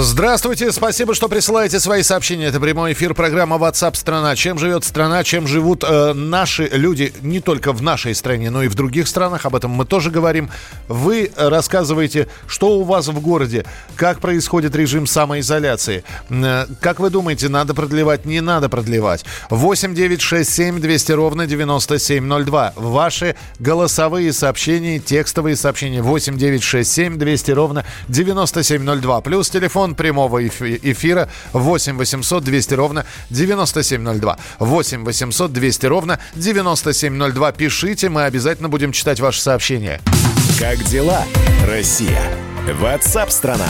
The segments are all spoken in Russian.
Здравствуйте, спасибо, что присылаете свои сообщения. Это прямой эфир программа WhatsApp страна. Чем живет страна, чем живут э, наши люди не только в нашей стране, но и в других странах. Об этом мы тоже говорим. Вы рассказываете, что у вас в городе, как происходит режим самоизоляции. Э, как вы думаете, надо продлевать, не надо продлевать? 8 9 6 7 200 ровно 9702. Ваши голосовые сообщения, текстовые сообщения 8 9 6 7 200 ровно 9702. Плюс телефон Телефон прямого эфира 8 800 200 ровно 9702. 8 800 200 ровно 9702. Пишите, мы обязательно будем читать ваши сообщения. Как дела, Россия? Ватсап-страна!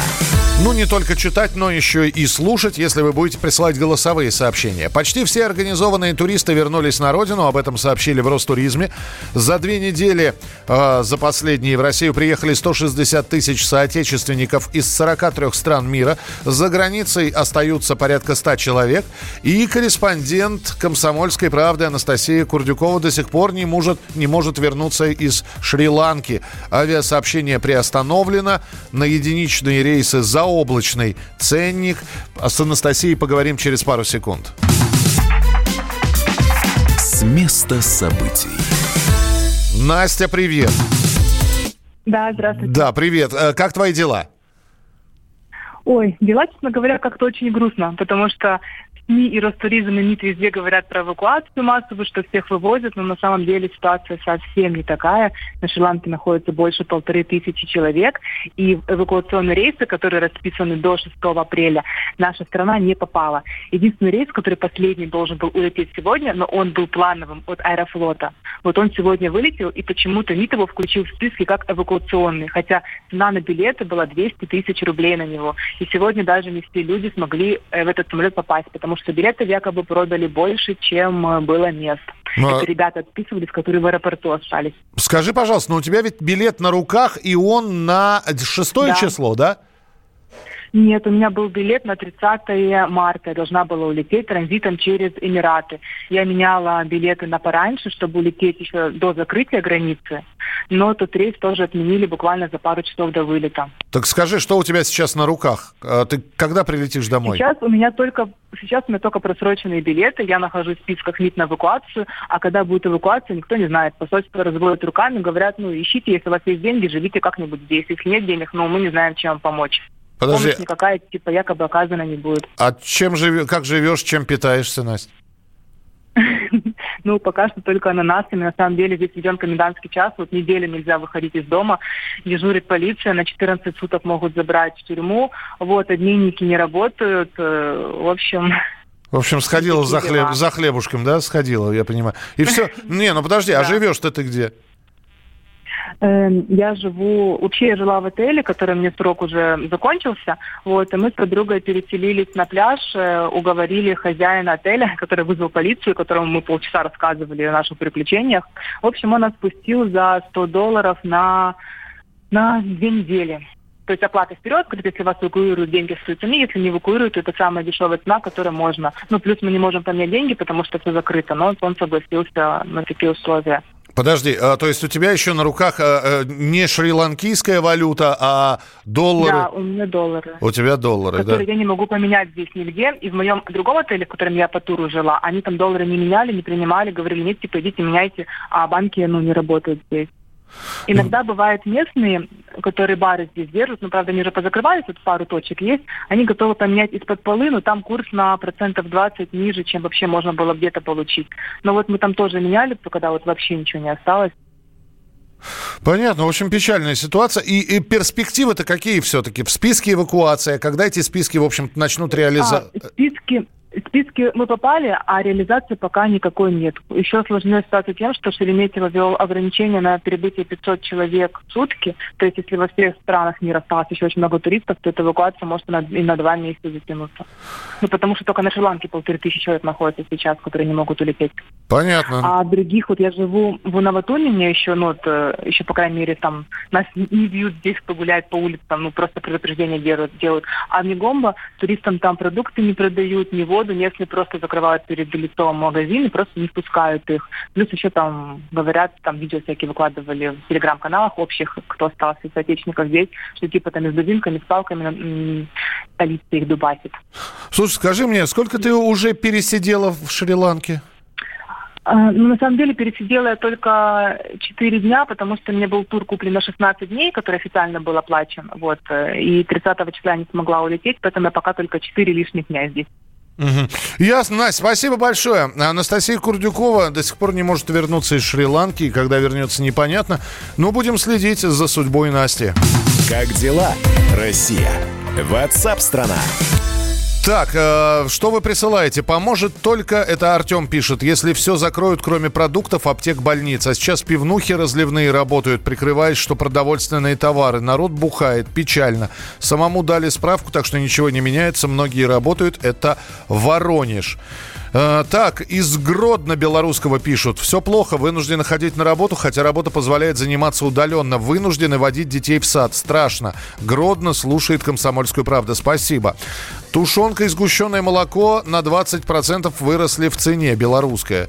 Ну, не только читать, но еще и слушать, если вы будете присылать голосовые сообщения. Почти все организованные туристы вернулись на родину, об этом сообщили в Ростуризме. За две недели, э, за последние, в Россию приехали 160 тысяч соотечественников из 43 стран мира. За границей остаются порядка 100 человек. И корреспондент «Комсомольской правды» Анастасия Курдюкова до сих пор не может, не может вернуться из Шри-Ланки. Авиасообщение приостановлено. На единичные рейсы за заоблачный ценник. А с Анастасией поговорим через пару секунд. С места событий. Настя, привет. Да, здравствуйте. Да, привет. Э, как твои дела? Ой, дела, честно говоря, как-то очень грустно, потому что СМИ и Ростуризм и МИД везде говорят про эвакуацию массовую, что всех вывозят, но на самом деле ситуация совсем не такая. На Шри-Ланке находится больше полторы тысячи человек, и эвакуационные рейсы, которые расписаны до 6 апреля, наша страна не попала. Единственный рейс, который последний должен был улететь сегодня, но он был плановым от Аэрофлота. Вот он сегодня вылетел, и почему-то МИД его включил в списки как эвакуационный, хотя цена на билеты была 200 тысяч рублей на него. И сегодня даже не все люди смогли э, в этот самолет попасть, потому что билеты якобы продали больше, чем э, было мест. Но... Это ребята отписывались, которые в аэропорту остались. Скажи, пожалуйста, но у тебя ведь билет на руках, и он на шестое да. число, да? Нет, у меня был билет на 30 марта. Я должна была улететь транзитом через Эмираты. Я меняла билеты на пораньше, чтобы улететь еще до закрытия границы. Но тот рейс тоже отменили буквально за пару часов до вылета. Так скажи, что у тебя сейчас на руках? А ты когда прилетишь домой? Сейчас у меня только сейчас у меня только просроченные билеты. Я нахожусь в списках МИД на эвакуацию. А когда будет эвакуация, никто не знает. Посольство разводят руками, говорят, ну ищите, если у вас есть деньги, живите как-нибудь здесь. Если нет денег, ну мы не знаем, чем вам помочь. Подожди. Помощь никакая, типа, якобы оказана не будет. А чем живешь, как живешь, чем питаешься, Настя? Ну, пока что только ананасами. На самом деле здесь введен комендантский час. Вот неделю нельзя выходить из дома. Дежурит полиция. На 14 суток могут забрать в тюрьму. Вот, обменники не работают. Э, в общем, в общем, сходила за, хлеб, за хлебушком, да, сходила, я понимаю. И все. Не, ну подожди, а живешь-то ты где? Эм, я живу, вообще я жила в отеле, который мне срок уже закончился, вот, и мы с подругой переселились на пляж, э, уговорили хозяина отеля, который вызвал полицию, которому мы полчаса рассказывали о наших приключениях. В общем, он нас пустил за 100 долларов на, на две недели. То есть оплата вперед, если вас эвакуируют, деньги в цены, если не эвакуируют, то это самая дешевая цена, которая можно. Ну, плюс мы не можем поменять деньги, потому что все закрыто, но он согласился на такие условия. Подожди, а, то есть у тебя еще на руках а, а, не шри-ланкийская валюта, а доллары? Да, у меня доллары. У тебя доллары, которые да? я не могу поменять здесь нигде. И в моем другом отеле, в котором я по туру жила, они там доллары не меняли, не принимали, говорили, нет, типа, идите меняйте, а банки, ну, не работают здесь. Иногда бывают местные, которые бары здесь держат, но, правда, они уже позакрывались, вот пару точек есть, они готовы поменять из-под полы, но там курс на процентов 20 ниже, чем вообще можно было где-то получить. Но вот мы там тоже меняли, когда вот вообще ничего не осталось. Понятно, в общем, печальная ситуация. И, и перспективы-то какие все-таки? В списке эвакуация, когда эти списки, в общем начнут реализовать? А, списки списки мы попали, а реализации пока никакой нет. Еще сложнее ситуация тем, что Шереметьево ввел ограничение на перебытие 500 человек в сутки. То есть если во всех странах мира осталось еще очень много туристов, то эта эвакуация может и на два месяца затянуться. Ну, потому что только на Шри-Ланке полторы тысячи человек находятся сейчас, которые не могут улететь. Понятно. А других, вот я живу в Унаватуне, мне еще, ну, вот, э, еще, по крайней мере, там, нас не бьют здесь, кто гуляет по улицам, ну, просто предупреждение делают. делают. А в Негомбо туристам там продукты не продают, не воду воду, местные просто закрывают перед лицом магазин и просто не впускают их. Плюс еще там говорят, там видео всякие выкладывали в телеграм-каналах общих, кто остался из отечественников здесь, что типа там с дубинками, с палками полиция их дубасит. Слушай, скажи мне, сколько ты уже пересидела в Шри-Ланке? А, ну, на самом деле, пересидела я только 4 дня, потому что мне был тур куплен на 16 дней, который официально был оплачен. Вот. Э, и 30 числа я не смогла улететь, поэтому я пока только 4 лишних дня здесь. Угу. Ясно, Настя, спасибо большое. Анастасия Курдюкова до сих пор не может вернуться из Шри-Ланки, и когда вернется, непонятно. Но будем следить за судьбой Насти. Как дела, Россия? Ватсап-страна! Так, э, что вы присылаете? Поможет только, это Артем пишет, если все закроют, кроме продуктов, аптек, больниц. А сейчас пивнухи разливные работают, прикрываясь, что продовольственные товары. Народ бухает, печально. Самому дали справку, так что ничего не меняется. Многие работают. Это Воронеж. Э, так, из Гродно белорусского пишут. Все плохо, вынуждены ходить на работу, хотя работа позволяет заниматься удаленно. Вынуждены водить детей в сад. Страшно. Гродно слушает комсомольскую правду. Спасибо. Тушенка и сгущенное молоко на 20% выросли в цене, белорусское.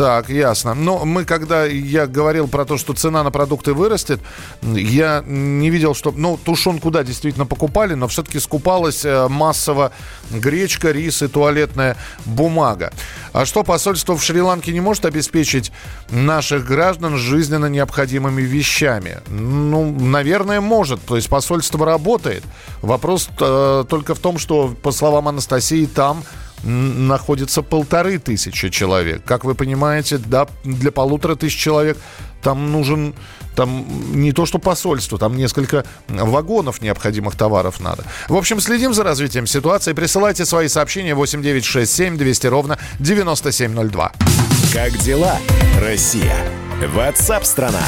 Так, ясно. Но мы, когда я говорил про то, что цена на продукты вырастет, я не видел, что... Ну, тушенку, да, действительно покупали, но все-таки скупалась э, массово гречка, рис и туалетная бумага. А что посольство в Шри-Ланке не может обеспечить наших граждан жизненно необходимыми вещами? Ну, наверное, может. То есть посольство работает. Вопрос э, только в том, что, по словам Анастасии, там находится полторы тысячи человек. Как вы понимаете, да, для полутора тысяч человек там нужен там не то что посольство, там несколько вагонов необходимых товаров надо. В общем, следим за развитием ситуации. Присылайте свои сообщения 8967 200 ровно 9702. Как дела, Россия? Ватсап-страна!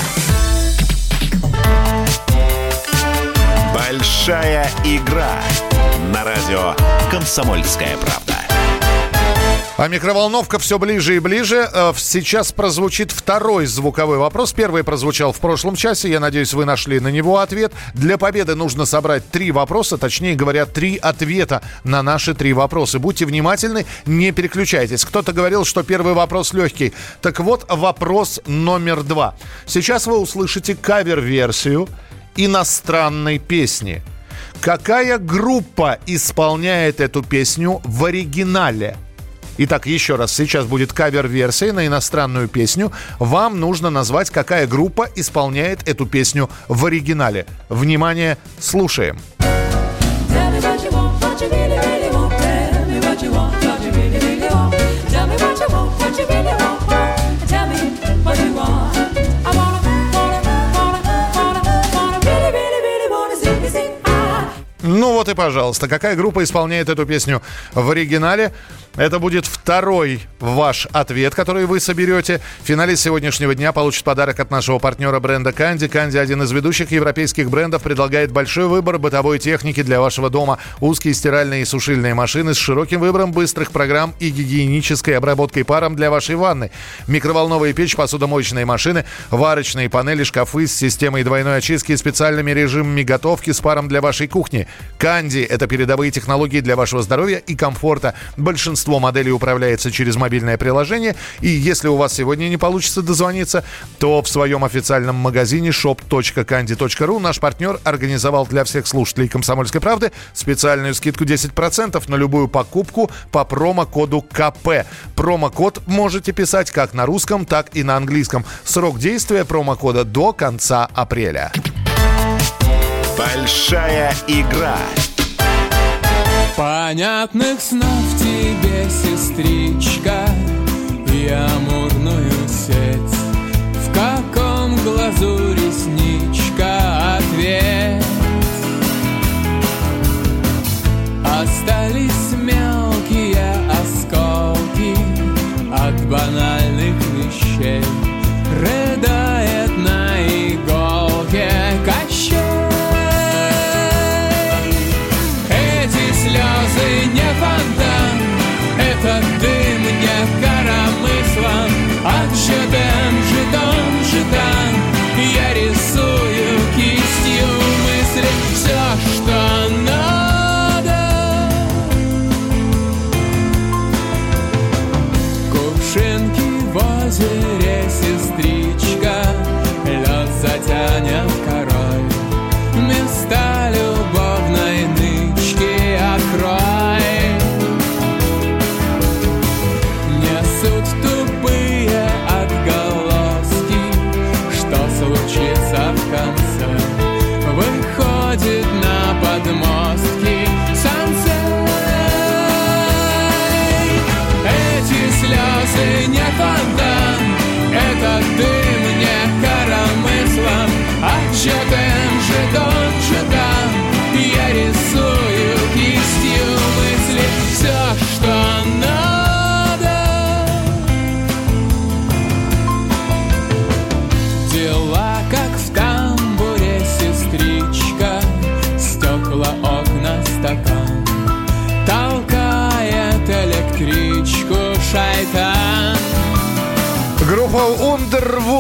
Большая игра на радио «Комсомольская правда». А микроволновка все ближе и ближе. Э, сейчас прозвучит второй звуковой вопрос. Первый прозвучал в прошлом часе. Я надеюсь, вы нашли на него ответ. Для победы нужно собрать три вопроса, точнее говоря, три ответа на наши три вопроса. Будьте внимательны, не переключайтесь. Кто-то говорил, что первый вопрос легкий. Так вот, вопрос номер два. Сейчас вы услышите кавер-версию иностранной песни. Какая группа исполняет эту песню в оригинале? Итак, еще раз, сейчас будет кавер-версия на иностранную песню. Вам нужно назвать, какая группа исполняет эту песню в оригинале. Внимание, слушаем. Ну вот и пожалуйста, какая группа исполняет эту песню в оригинале? Это будет второй ваш ответ, который вы соберете. Финалист сегодняшнего дня получит подарок от нашего партнера бренда Канди. Канди, один из ведущих европейских брендов, предлагает большой выбор бытовой техники для вашего дома. Узкие стиральные и сушильные машины с широким выбором быстрых программ и гигиенической обработкой паром для вашей ванны. Микроволновая печь, посудомоечные машины, варочные панели, шкафы с системой двойной очистки и специальными режимами готовки с паром для вашей кухни. Канди – это передовые технологии для вашего здоровья и комфорта. Большинство Большинство моделей управляется через мобильное приложение. И если у вас сегодня не получится дозвониться, то в своем официальном магазине shop.candy.ru наш партнер организовал для всех слушателей «Комсомольской правды» специальную скидку 10% на любую покупку по промокоду КП. Промокод можете писать как на русском, так и на английском. Срок действия промокода до конца апреля. Большая игра Понятных снов тебе, сестричка, И амурную сеть. В каком глазу ресничка Ответ Остались мелкие осколки От банальных вещей siebie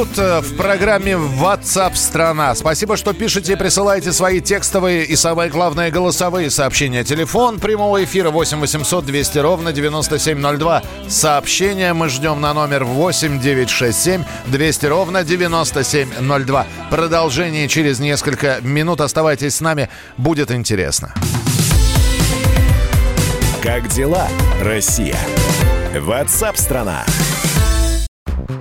Underwood в программе WhatsApp страна. Спасибо, что пишете и присылаете свои текстовые и, самое главное, голосовые сообщения. Телефон прямого эфира 8 800 200 ровно 9702. Сообщения мы ждем на номер 8 967 200 ровно 9702. Продолжение через несколько минут. Оставайтесь с нами, будет интересно. Как дела, Россия? WhatsApp страна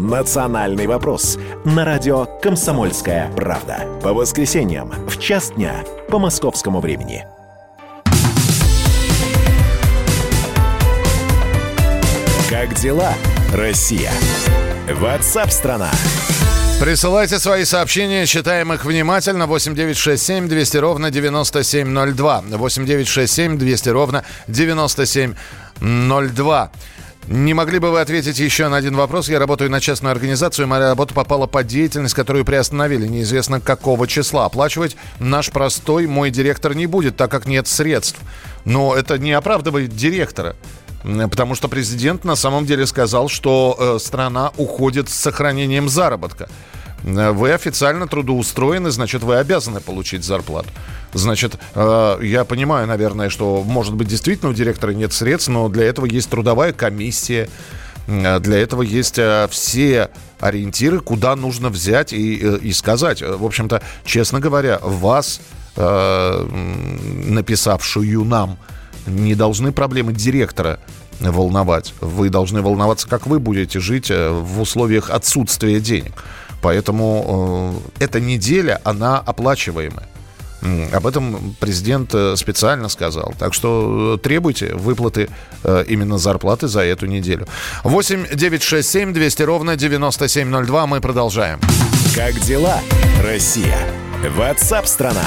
«Национальный вопрос» на радио «Комсомольская правда». По воскресеньям в час дня по московскому времени. Как дела, Россия? Ватсап-страна! Присылайте свои сообщения, читаем их внимательно. 8967 200 ровно 9702. 8967 200 ровно 9702. Не могли бы вы ответить еще на один вопрос? Я работаю на частную организацию, моя работа попала под деятельность, которую приостановили. Неизвестно какого числа. Оплачивать наш простой мой директор не будет, так как нет средств. Но это не оправдывает директора. Потому что президент на самом деле сказал, что э, страна уходит с сохранением заработка. Э, вы официально трудоустроены, значит, вы обязаны получить зарплату. Значит, э, я понимаю, наверное, что, может быть, действительно у директора нет средств, но для этого есть трудовая комиссия, э, для этого есть все ориентиры, куда нужно взять и, и сказать. В общем-то, честно говоря, вас, написавшую нам, не должны проблемы директора волновать. Вы должны волноваться, как вы будете жить в условиях отсутствия денег. Поэтому э, эта неделя, она оплачиваемая. Об этом президент э, специально сказал. Так что э, требуйте выплаты э, именно зарплаты за эту неделю. 8 9 6 7 200 ровно 9702. Мы продолжаем. Как дела, Россия? Ватсап-страна!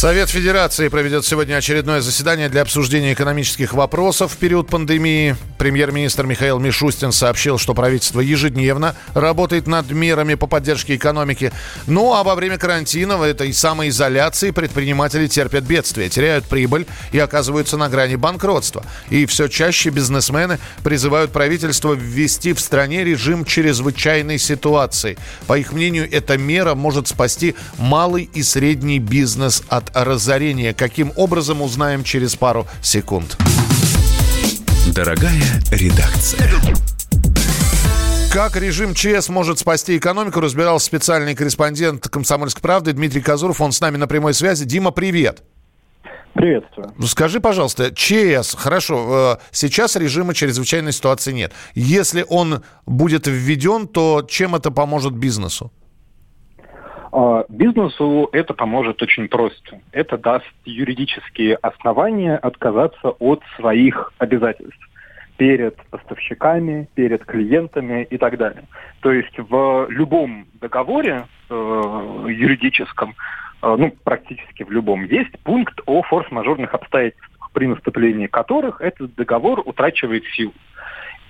Совет Федерации проведет сегодня очередное заседание для обсуждения экономических вопросов в период пандемии. Премьер-министр Михаил Мишустин сообщил, что правительство ежедневно работает над мерами по поддержке экономики. Ну а во время карантина, в этой самоизоляции, предприниматели терпят бедствие, теряют прибыль и оказываются на грани банкротства. И все чаще бизнесмены призывают правительство ввести в стране режим чрезвычайной ситуации. По их мнению, эта мера может спасти малый и средний бизнес от разорения. Каким образом, узнаем через пару секунд. Дорогая редакция. Как режим ЧС может спасти экономику, разбирался специальный корреспондент «Комсомольской правды» Дмитрий Казуров. Он с нами на прямой связи. Дима, привет. Приветствую. Скажи, пожалуйста, ЧС, хорошо, э, сейчас режима чрезвычайной ситуации нет. Если он будет введен, то чем это поможет бизнесу? А, бизнесу это поможет очень просто. Это даст юридические основания отказаться от своих обязательств перед поставщиками, перед клиентами и так далее. То есть в любом договоре э, юридическом, э, ну практически в любом, есть пункт о форс-мажорных обстоятельствах, при наступлении которых этот договор утрачивает силу.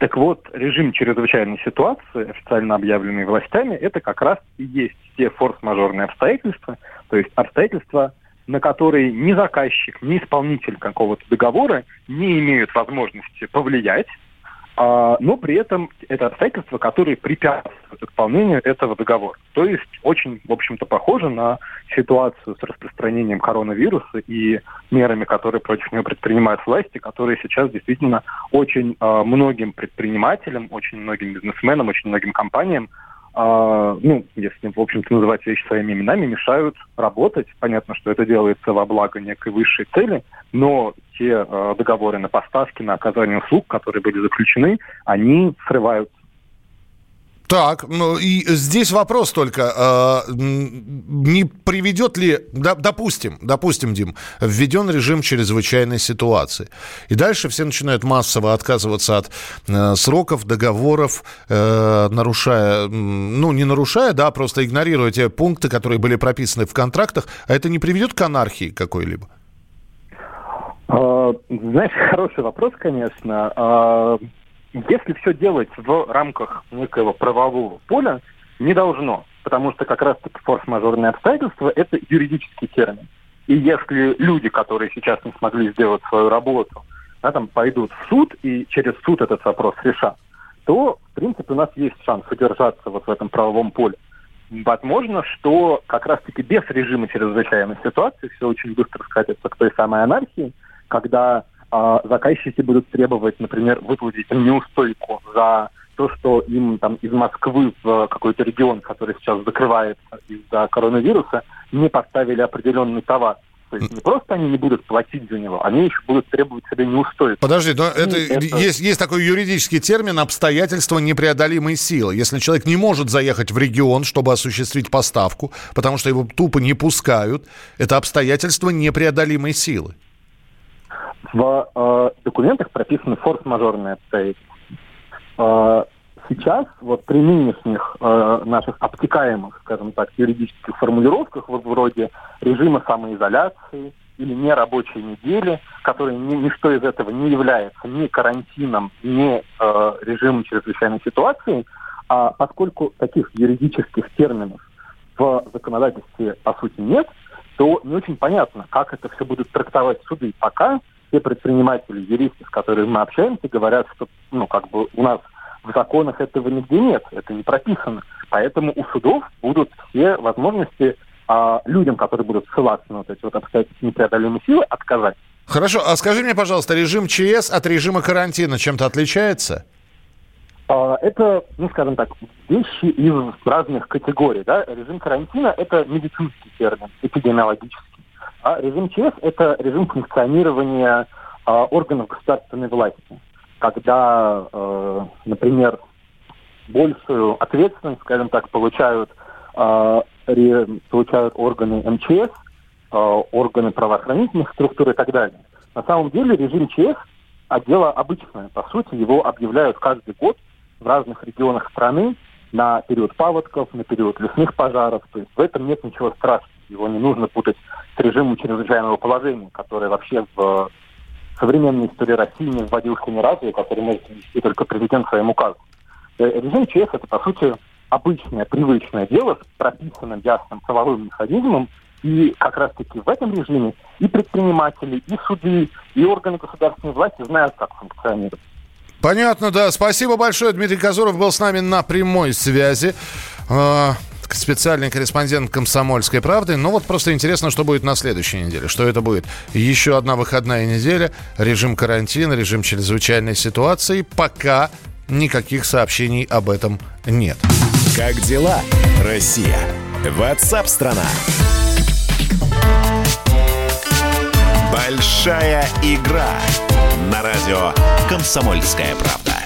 Так вот, режим чрезвычайной ситуации, официально объявленный властями, это как раз и есть те форс-мажорные обстоятельства, то есть обстоятельства, на которые ни заказчик, ни исполнитель какого-то договора не имеют возможности повлиять, но при этом это обстоятельства, которые препятствуют исполнению этого договора. То есть очень, в общем-то, похоже на ситуацию с распространением коронавируса и мерами, которые против него предпринимают власти, которые сейчас действительно очень э, многим предпринимателям, очень многим бизнесменам, очень многим компаниям а, ну, если, в общем-то, называть вещи своими именами, мешают работать. Понятно, что это делается во благо некой высшей цели, но те а, договоры на поставки, на оказание услуг, которые были заключены, они срываются. Так, ну и здесь вопрос только, э, не приведет ли, да, допустим, допустим, Дим, введен режим чрезвычайной ситуации, и дальше все начинают массово отказываться от э, сроков, договоров, э, нарушая, ну не нарушая, да, просто игнорируя те пункты, которые были прописаны в контрактах, а это не приведет к анархии какой-либо? А, знаешь, хороший вопрос, конечно. Если все делать в рамках некоего правового поля, не должно, потому что как раз-таки форс-мажорные обстоятельства – это юридический термин. И если люди, которые сейчас не смогли сделать свою работу, да, там, пойдут в суд и через суд этот вопрос решат, то, в принципе, у нас есть шанс удержаться вот в этом правовом поле. Возможно, что как раз-таки без режима чрезвычайной ситуации все очень быстро скатится к той самой анархии, когда а заказчики будут требовать, например, выплатить неустойку за то, что им там из Москвы в какой-то регион, который сейчас закрывается из-за коронавируса, не поставили определенный товар. То есть не просто они не будут платить за него, они еще будут требовать себе неустойку. Подожди, но это, это... Есть, есть такой юридический термин обстоятельства непреодолимой силы. Если человек не может заехать в регион, чтобы осуществить поставку, потому что его тупо не пускают, это обстоятельства непреодолимой силы. В э, документах прописаны форс-мажорные обстоятельства. Э, сейчас, вот при нынешних э, наших обтекаемых, скажем так, юридических формулировках, вот вроде режима самоизоляции или нерабочей недели, который ни, ничто из этого не является ни карантином, ни э, режимом чрезвычайной ситуации, а поскольку таких юридических терминов в законодательстве по сути нет, то не очень понятно, как это все будут трактовать суды. Пока все предприниматели, юристы, с которыми мы общаемся, говорят, что ну, как бы у нас в законах этого нигде нет, это не прописано. Поэтому у судов будут все возможности а, людям, которые будут ссылаться на вот эти вот обстоятельства непреодолимой силы, отказать. Хорошо, а скажи мне, пожалуйста, режим ЧС от режима карантина чем-то отличается? А, это, ну, скажем так, вещи из разных категорий. Да? Режим карантина – это медицинский термин, эпидемиологический. А режим ЧС – это режим функционирования э, органов государственной власти, когда, э, например, большую ответственность, скажем так, получают, э, ре, получают органы МЧС, э, органы правоохранительных структур и так далее. На самом деле режим ЧС – а обычное. По сути, его объявляют каждый год в разных регионах страны на период паводков, на период лесных пожаров. То есть в этом нет ничего страшного. Его не нужно путать с режимом чрезвычайного положения, которое вообще в современной истории России не вводился ни разу, и который может ввести только президент своим указом. Э, режим ЧС – это, по сути, обычное, привычное дело с прописанным ясным правовым механизмом, и как раз-таки в этом режиме и предприниматели, и суды, и органы государственной власти знают, как функционирует. Понятно, да. Спасибо большое. Дмитрий Казуров был с нами на прямой связи. Специальный корреспондент «Комсомольской правды». Ну вот просто интересно, что будет на следующей неделе. Что это будет? Еще одна выходная неделя, режим карантина, режим чрезвычайной ситуации. Пока никаких сообщений об этом нет. Как дела, Россия? Ватсап-страна! Большая игра на радио «Комсомольская правда».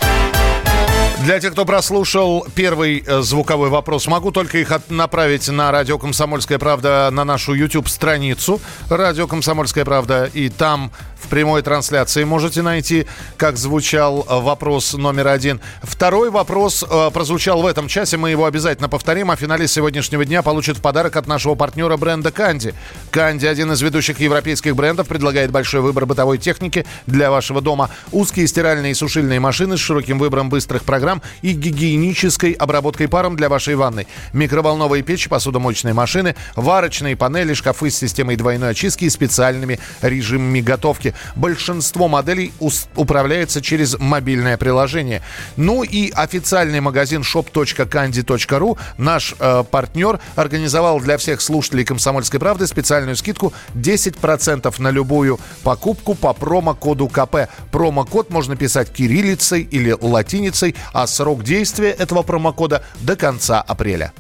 Для тех, кто прослушал первый э, звуковой вопрос, могу только их направить на радио «Комсомольская правда» на нашу YouTube-страницу «Радио Комсомольская правда». И там в прямой трансляции можете найти, как звучал э, вопрос номер один. Второй вопрос э, прозвучал в этом часе, мы его обязательно повторим, а финалист сегодняшнего дня получит в подарок от нашего партнера бренда «Канди». «Канди» — один из ведущих европейских брендов, предлагает большой выбор бытовой техники для вашего дома. Узкие стиральные и сушильные машины с широким выбором быстрых программ и гигиенической обработкой паром для вашей ванной. Микроволновые печи, посудомоечные машины, варочные панели, шкафы с системой двойной очистки и специальными режимами готовки. Большинство моделей управляется через мобильное приложение. Ну и официальный магазин shop.candy.ru, наш э, партнер, организовал для всех слушателей «Комсомольской правды» специальную скидку 10% на любую покупку по промокоду КП. Промокод можно писать кириллицей или латиницей, а срок действия этого промокода до конца апреля.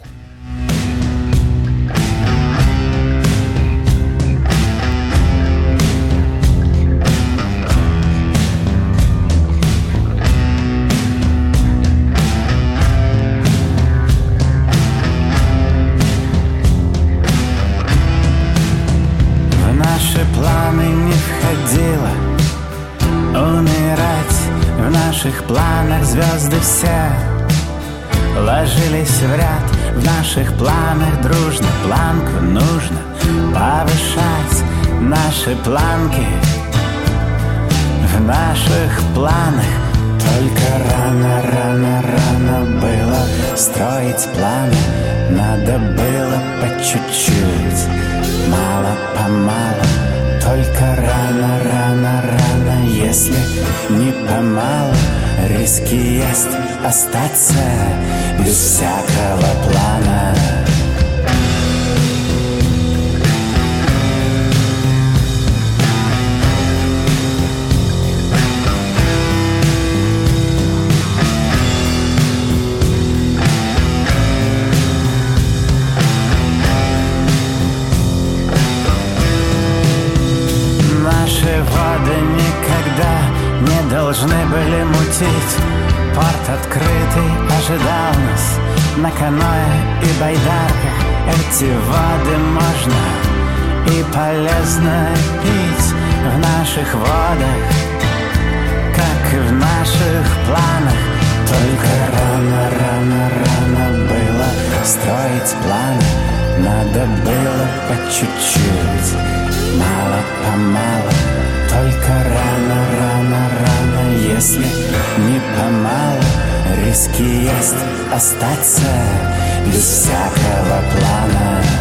Остаться без всякого плана каноэ и байдарках Эти воды можно и полезно пить в наших водах. Как и в наших планах Только рано, рано, рано было строить планы. Надо было по чуть-чуть, мало-помалу. Только рано, рано, рано, если не помалу Риски есть остаться без всякого плана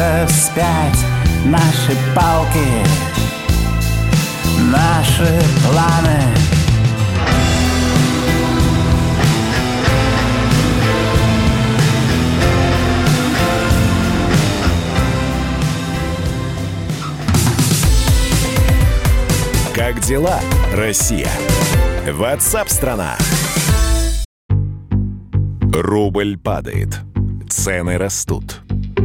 кружится вспять Наши палки, наши планы Как дела, Россия? Ватсап-страна! Рубль падает. Цены растут.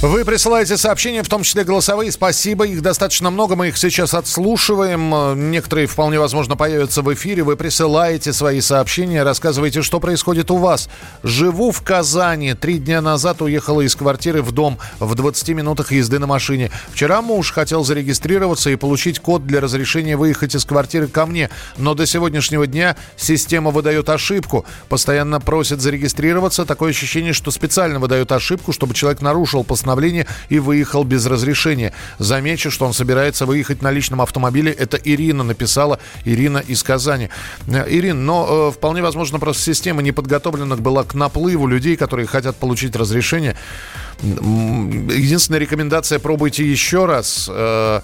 Вы присылаете сообщения, в том числе голосовые. Спасибо, их достаточно много. Мы их сейчас отслушиваем. Некоторые, вполне возможно, появятся в эфире. Вы присылаете свои сообщения, рассказывайте, что происходит у вас. Живу в Казани. Три дня назад уехала из квартиры в дом в 20 минутах езды на машине. Вчера муж хотел зарегистрироваться и получить код для разрешения выехать из квартиры ко мне. Но до сегодняшнего дня система выдает ошибку. Постоянно просит зарегистрироваться. Такое ощущение, что специально выдает ошибку, чтобы человек нарушил постановление и выехал без разрешения. Замечу, что он собирается выехать на личном автомобиле. Это Ирина написала. Ирина из Казани. Э, Ирина, но э, вполне возможно, просто система не подготовлена была к наплыву людей, которые хотят получить разрешение. Единственная рекомендация, пробуйте еще раз. Э,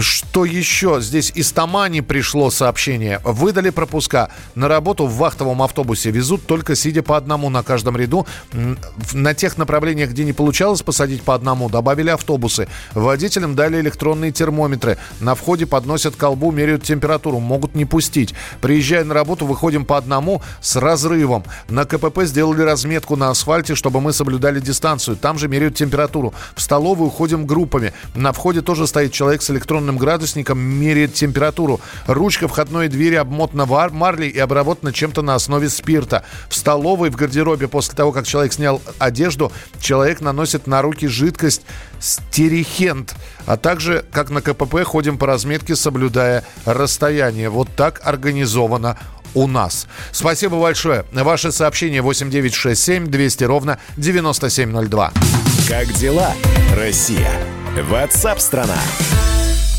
Что еще? Здесь из Тамани пришло сообщение. Выдали пропуска. На работу в вахтовом автобусе везут только сидя по одному на каждом ряду. На тех направлениях, где не получалось посадить по одному, добавили автобусы. Водителям дали электронные термометры. На входе подносят колбу, меряют температуру. Могут не пустить. Приезжая на работу, выходим по одному с разрывом. На КПП сделали разметку на асфальте, чтобы мы соблюдали дистанцию. Там же меряют температуру. В столовую ходим группами. На входе тоже стоит человек с электронным градусником, меряет температуру. Ручка входной двери обмотана марлей и обработана чем-то на основе спирта. В столовой, в гардеробе, после того, как человек снял одежду, человек наносит на руки жидкость стерихент. А также, как на КПП, ходим по разметке, соблюдая расстояние. Вот так организовано у нас. Спасибо большое. Ваше сообщение 8967 200 ровно 9702. Как дела, Россия? Ватсап-страна!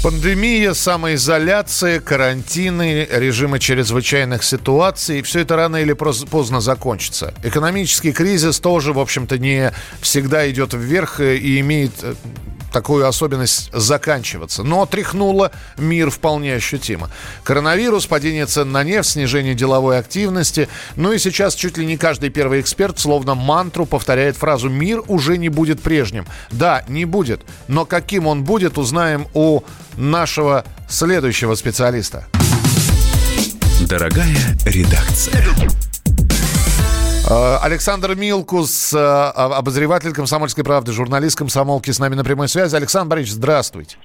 Пандемия, самоизоляция, карантины, режимы чрезвычайных ситуаций. Все это рано или поздно закончится. Экономический кризис тоже, в общем-то, не всегда идет вверх э, и имеет э, такую особенность заканчиваться. Но тряхнуло мир вполне ощутимо. Коронавирус, падение цен на нефть, снижение деловой активности. Ну и сейчас чуть ли не каждый первый эксперт словно мантру повторяет фразу «Мир уже не будет прежним». Да, не будет. Но каким он будет, узнаем у нашего следующего специалиста. Дорогая редакция. Э, Александр Милкус, э, обозреватель «Комсомольской правды», журналист «Комсомолки» с нами на прямой связи. Александр Борисович, здравствуйте.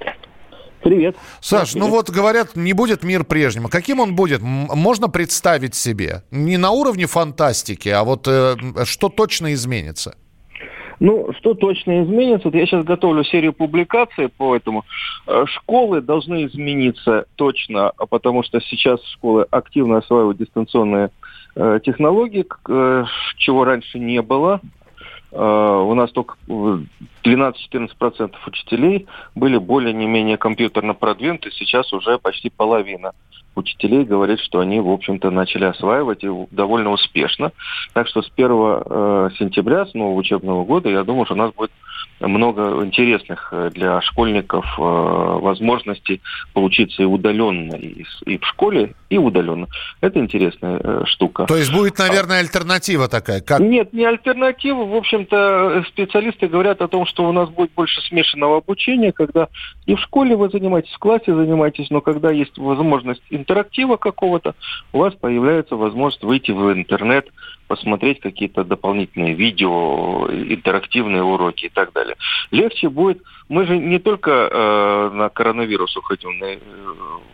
Привет. Саш, ну вот говорят, не будет мир прежним. Каким он будет? Можно представить себе? Не на уровне фантастики, а вот э, что точно изменится? Ну, что точно изменится? Вот я сейчас готовлю серию публикаций по этому. Школы должны измениться точно, а потому что сейчас школы активно осваивают дистанционные э, технологии, к- э, чего раньше не было. Э, У нас только э, 12-14% учителей были более-не-менее компьютерно продвинуты, сейчас уже почти половина учителей говорит, что они, в общем-то, начали осваивать и довольно успешно. Так что с 1 э, сентября, с нового учебного года, я думаю, что у нас будет много интересных э, для школьников э, возможностей поучиться и удаленно, и, в школе, и удаленно. Это интересная э, штука. То есть будет, наверное, альтернатива такая, как Нет, не альтернатива. В общем-то, специалисты говорят о том, что у нас будет больше смешанного обучения, когда и в школе вы занимаетесь, в классе занимаетесь, но когда есть возможность интерактива какого-то, у вас появляется возможность выйти в интернет, посмотреть какие-то дополнительные видео, интерактивные уроки и так далее. Легче будет. Мы же не только э, на коронавирус уходим, на, э,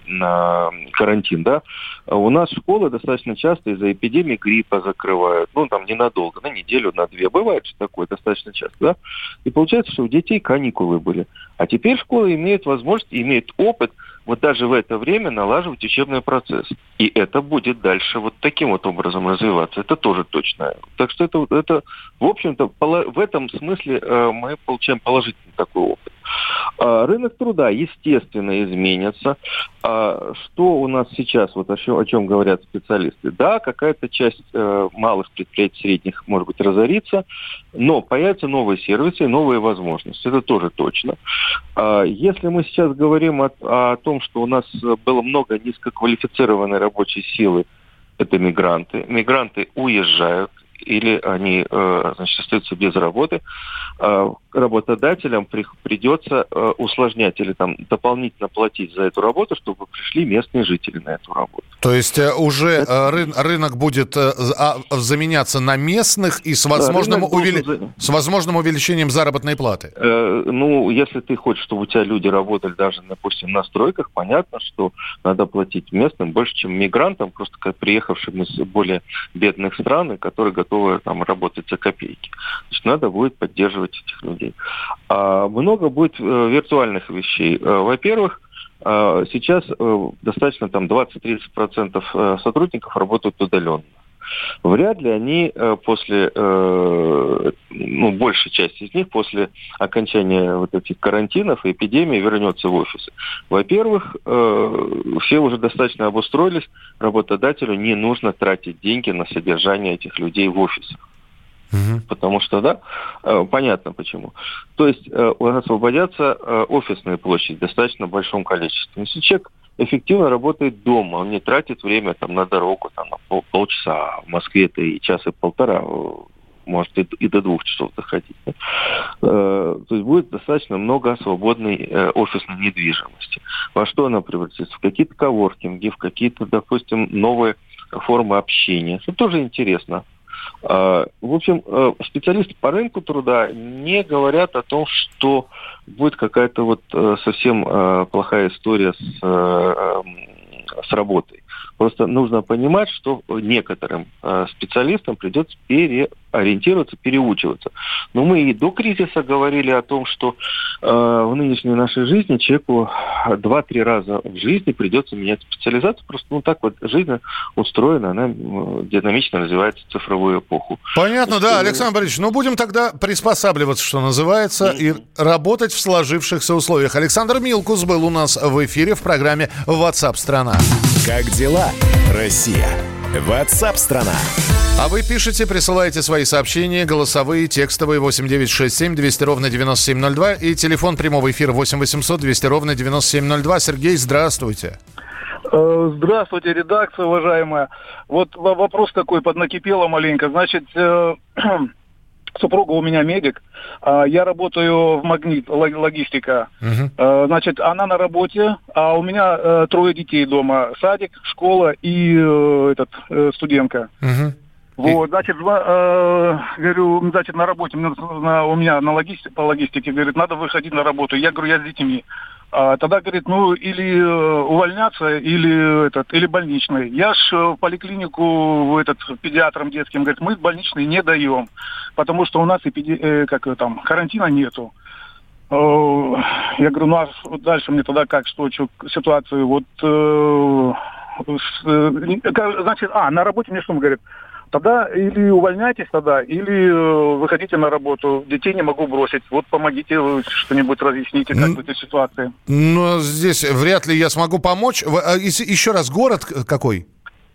на карантин, да. У нас школы достаточно часто из-за эпидемии гриппа закрывают. Ну, там ненадолго, на неделю, на две. Бывает же такое достаточно часто, да. И получается, что у детей каникулы были. А теперь школа имеет возможность, имеет опыт вот даже в это время налаживать учебный процесс. И это будет дальше вот таким вот образом развиваться. Это тоже точно. Так что это, это в общем-то, в этом смысле э, мы получаем положительный такой опыт. А, Рынок труда, естественно, изменится. А, Что у нас сейчас, вот о чем, о чем говорят специалисты? Да, какая-то часть э, малых предприятий, средних, может быть, разорится, но появятся новые сервисы и новые возможности. Это тоже точно. А, Если мы сейчас говорим о, о том, что у нас было много низкоквалифицированной рабочей силы, это мигранты. Мигранты уезжают или они э, значит, остаются без работы, э, работодателям при- придется э, усложнять или там дополнительно платить за эту работу, чтобы пришли местные жители на эту работу. То есть уже э, рын- рынок будет а, заменяться на местных и с возможным, увели- за- с возможным увеличением заработной платы. Э, ну, если ты хочешь, чтобы у тебя люди работали даже, допустим, на стройках, понятно, что надо платить местным больше, чем мигрантам, просто приехавшим из более бедных стран, и которые готовы там работать за копейки. Значит, надо будет поддерживать этих людей. А много будет э, виртуальных вещей. Э, во-первых, э, сейчас достаточно там 20-30% э, сотрудников работают удаленно. Вряд ли они э, после, э, ну, большая часть из них после окончания вот этих карантинов и эпидемии вернется в офисы. Во-первых, э, все уже достаточно обустроились, работодателю не нужно тратить деньги на содержание этих людей в офисах. Потому что, да, понятно почему. То есть у нас освободятся офисные площади в достаточно большом количестве. Если человек эффективно работает дома, он не тратит время там, на дорогу там, на пол- полчаса, в Москве это и час и полтора, э, может и, и до двух часов доходить. да. Э, То есть будет достаточно много свободной э, офисной недвижимости. Во что она превратится? В какие-то коворкинги, в какие-то, допустим, новые формы общения. Это тоже интересно. А, В общем, э, специалисты по рынку труда не говорят о том, что будет какая-то вот э, совсем э, плохая история с, эм, с работой. Просто нужно понимать, что некоторым специалистам придется переориентироваться, переучиваться. Но мы и до кризиса говорили о том, что э, в нынешней нашей жизни человеку два-три раза в жизни придется менять специализацию. Просто ну так вот жизнь устроена, она динамично развивается в цифровую эпоху. Понятно, да, Александр Борисович. Ну, будем тогда приспосабливаться, что называется, и работать в сложившихся условиях. Александр Милкус был у нас в эфире в программе WhatsApp страна. Как дела, Россия? Ватсап-страна! А вы пишите, присылаете свои сообщения, голосовые, текстовые 8967 200 ровно 9702 и телефон прямого эфира 8 800 200 ровно 9702. Сергей, здравствуйте. Э, Здравствуйте, редакция уважаемая. Вот во- вопрос такой поднакипело маленько. Значит, э, супруга у меня медик, а я работаю в магнит, лог- логистика. Э, Значит, она на работе, а у меня э, трое детей дома. Садик, школа и э, этот э, студентка. Вот, значит, э, говорю, значит, на работе, на- у меня на логисти- по логистике, говорит, надо выходить на работу. Я говорю, я с детьми. А, тогда, говорит, ну, или э, увольняться, или, этот, или больничный. Я ж э, в поликлинику, в этот, педиатром детским, говорит, мы больничный не даем, потому что у нас эпиде- э, как там, карантина нету. Я говорю, ну, а дальше мне тогда как, что, что ситуацию, вот, э, значит, а, на работе мне что говорит, Тогда или увольняйтесь тогда, или э, выходите на работу. Детей не могу бросить. Вот помогите что-нибудь разъясните, как в этой ситуации. Ну, здесь вряд ли я смогу помочь. А, Еще раз, город какой?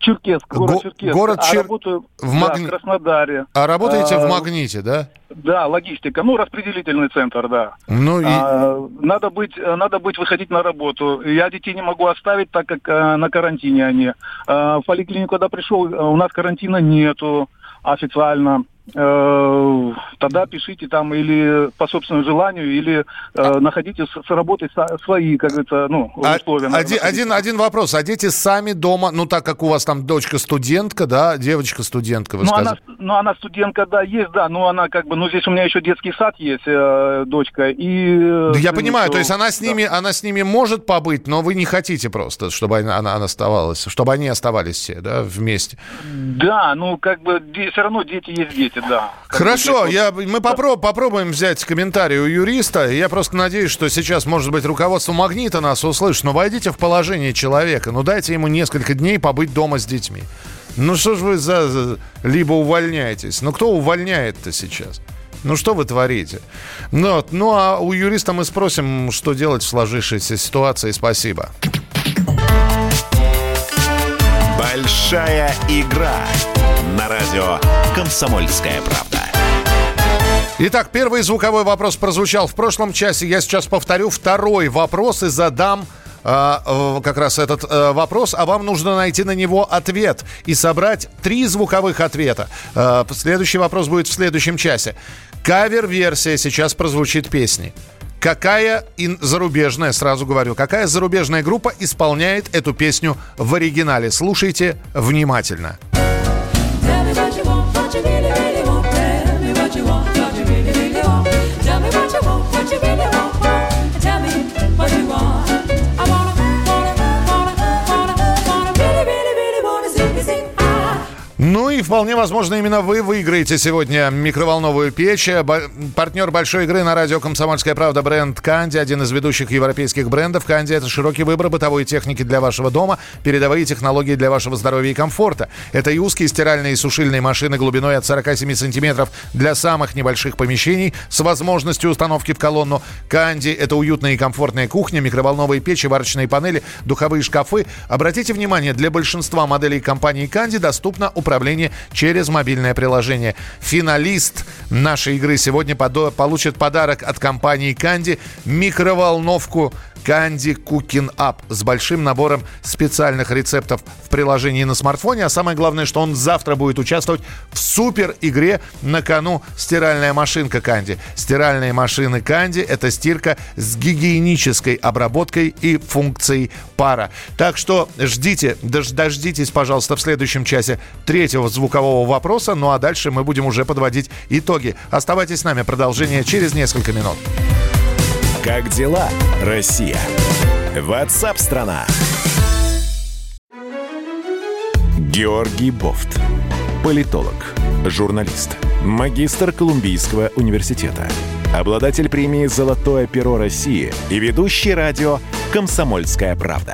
Черкесск, город Го- Черкесск. город а Чер- работаю в да, Магни- в Краснодаре. А работаете А, в Магните, да? Да, логистика. Ну, распределительный центр, да. Ну, и... А, надо быть, э, надо быть выходить на работу. Я детей не могу оставить, так как э, на карантине они. А, в поликлинику, когда пришел, э, у нас карантина нету официально. Э, тогда пишите там или по собственному желанию, или э, находите с, с работой со- свои, как говорится, ну, А- условия. надо один, один, один вопрос. А дети сами дома, ну так как у вас там дочка студентка, да, девочка студентка, вы Ну сказали. она, ну, она студентка, да, есть, да, но она как бы, ну, здесь у меня еще детский сад есть, э, дочка, и... э, Да я сын понимаю, еще- то есть она с ними, она с ними может побыть, но вы не хотите просто, чтобы она, она, она оставалась, чтобы они оставались все, да, вместе. Да, ну, как бы, все равно дети есть дети, да. Как бы Хорошо, я, мы попро- попробуем взять комментарий у юриста. Я просто надеюсь, что сейчас, может быть, руководство «Магнита» нас услышит. Но войдите в положение человека. Ну, дайте ему несколько дней побыть дома с детьми. Ну, что ж вы за... за- Либо увольняетесь. Ну, кто увольняет-то сейчас? Ну, что вы творите? Ну, вот, ну, а у юриста мы спросим, что делать в сложившейся ситуации. Спасибо. Большая игра на радио «Комсомольская правда». Итак, первый звуковой вопрос прозвучал в прошлом часе. Я сейчас повторю второй вопрос и задам э, как раз этот э, вопрос, а вам нужно найти на него ответ и собрать три звуковых ответа. Э, следующий вопрос будет в следующем часе. Кавер-версия сейчас прозвучит песни. Какая ин- зарубежная, сразу говорю, какая зарубежная группа исполняет эту песню в оригинале? Слушайте внимательно. И вполне возможно, именно вы выиграете сегодня микроволновую печь. Партнер большой игры на радио «Комсомольская правда» бренд «Канди», один из ведущих европейских брендов. «Канди» — это широкий выбор бытовой техники для вашего дома, передовые технологии для вашего здоровья и комфорта. Это и узкие стиральные и сушильные машины глубиной от 47 сантиметров для самых небольших помещений с возможностью установки в колонну. «Канди» — это уютная и комфортная кухня, микроволновые печи, варочные панели, духовые шкафы. Обратите внимание, для большинства моделей компании «Канди» доступно управление через мобильное приложение. Финалист нашей игры сегодня получит подарок от компании «Канди» микроволновку Candy Cooking Up с большим набором специальных рецептов в приложении на смартфоне. А самое главное, что он завтра будет участвовать в супер игре на кону стиральная машинка Канди. Стиральные машины Канди – это стирка с гигиенической обработкой и функцией пара. Так что ждите, дож- дождитесь, пожалуйста, в следующем часе третьего звукового вопроса. Ну а дальше мы будем уже подводить итоги. Оставайтесь с нами. Продолжение через несколько минут. Как дела, Россия? Ватсап-страна! Георгий Бофт. Политолог, журналист, магистр Колумбийского университета, обладатель премии «Золотое перо России» и ведущий радио «Комсомольская правда».